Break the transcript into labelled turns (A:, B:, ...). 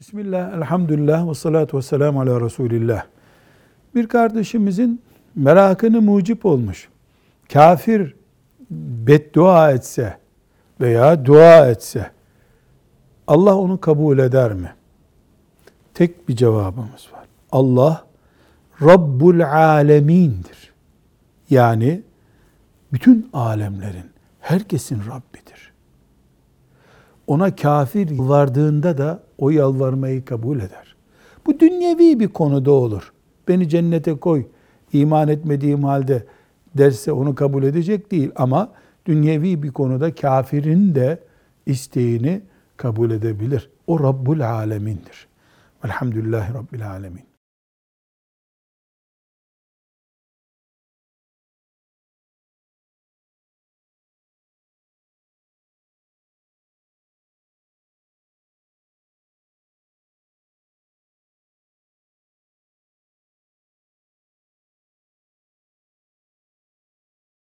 A: Bismillah, elhamdülillah ve salatu ve selamu ala Resulillah. Bir kardeşimizin merakını mucip olmuş. Kafir beddua etse veya dua etse Allah onu kabul eder mi? Tek bir cevabımız var. Allah Rabbul Alemin'dir. Yani bütün alemlerin, herkesin Rabbidir. Ona kafir vardığında da o yalvarmayı kabul eder. Bu dünyevi bir konuda olur. Beni cennete koy, iman etmediğim halde derse onu kabul edecek değil. Ama dünyevi bir konuda kafirin de isteğini kabul edebilir. O Rabbul Alemin'dir. Velhamdülillahi Rabbil Alemin.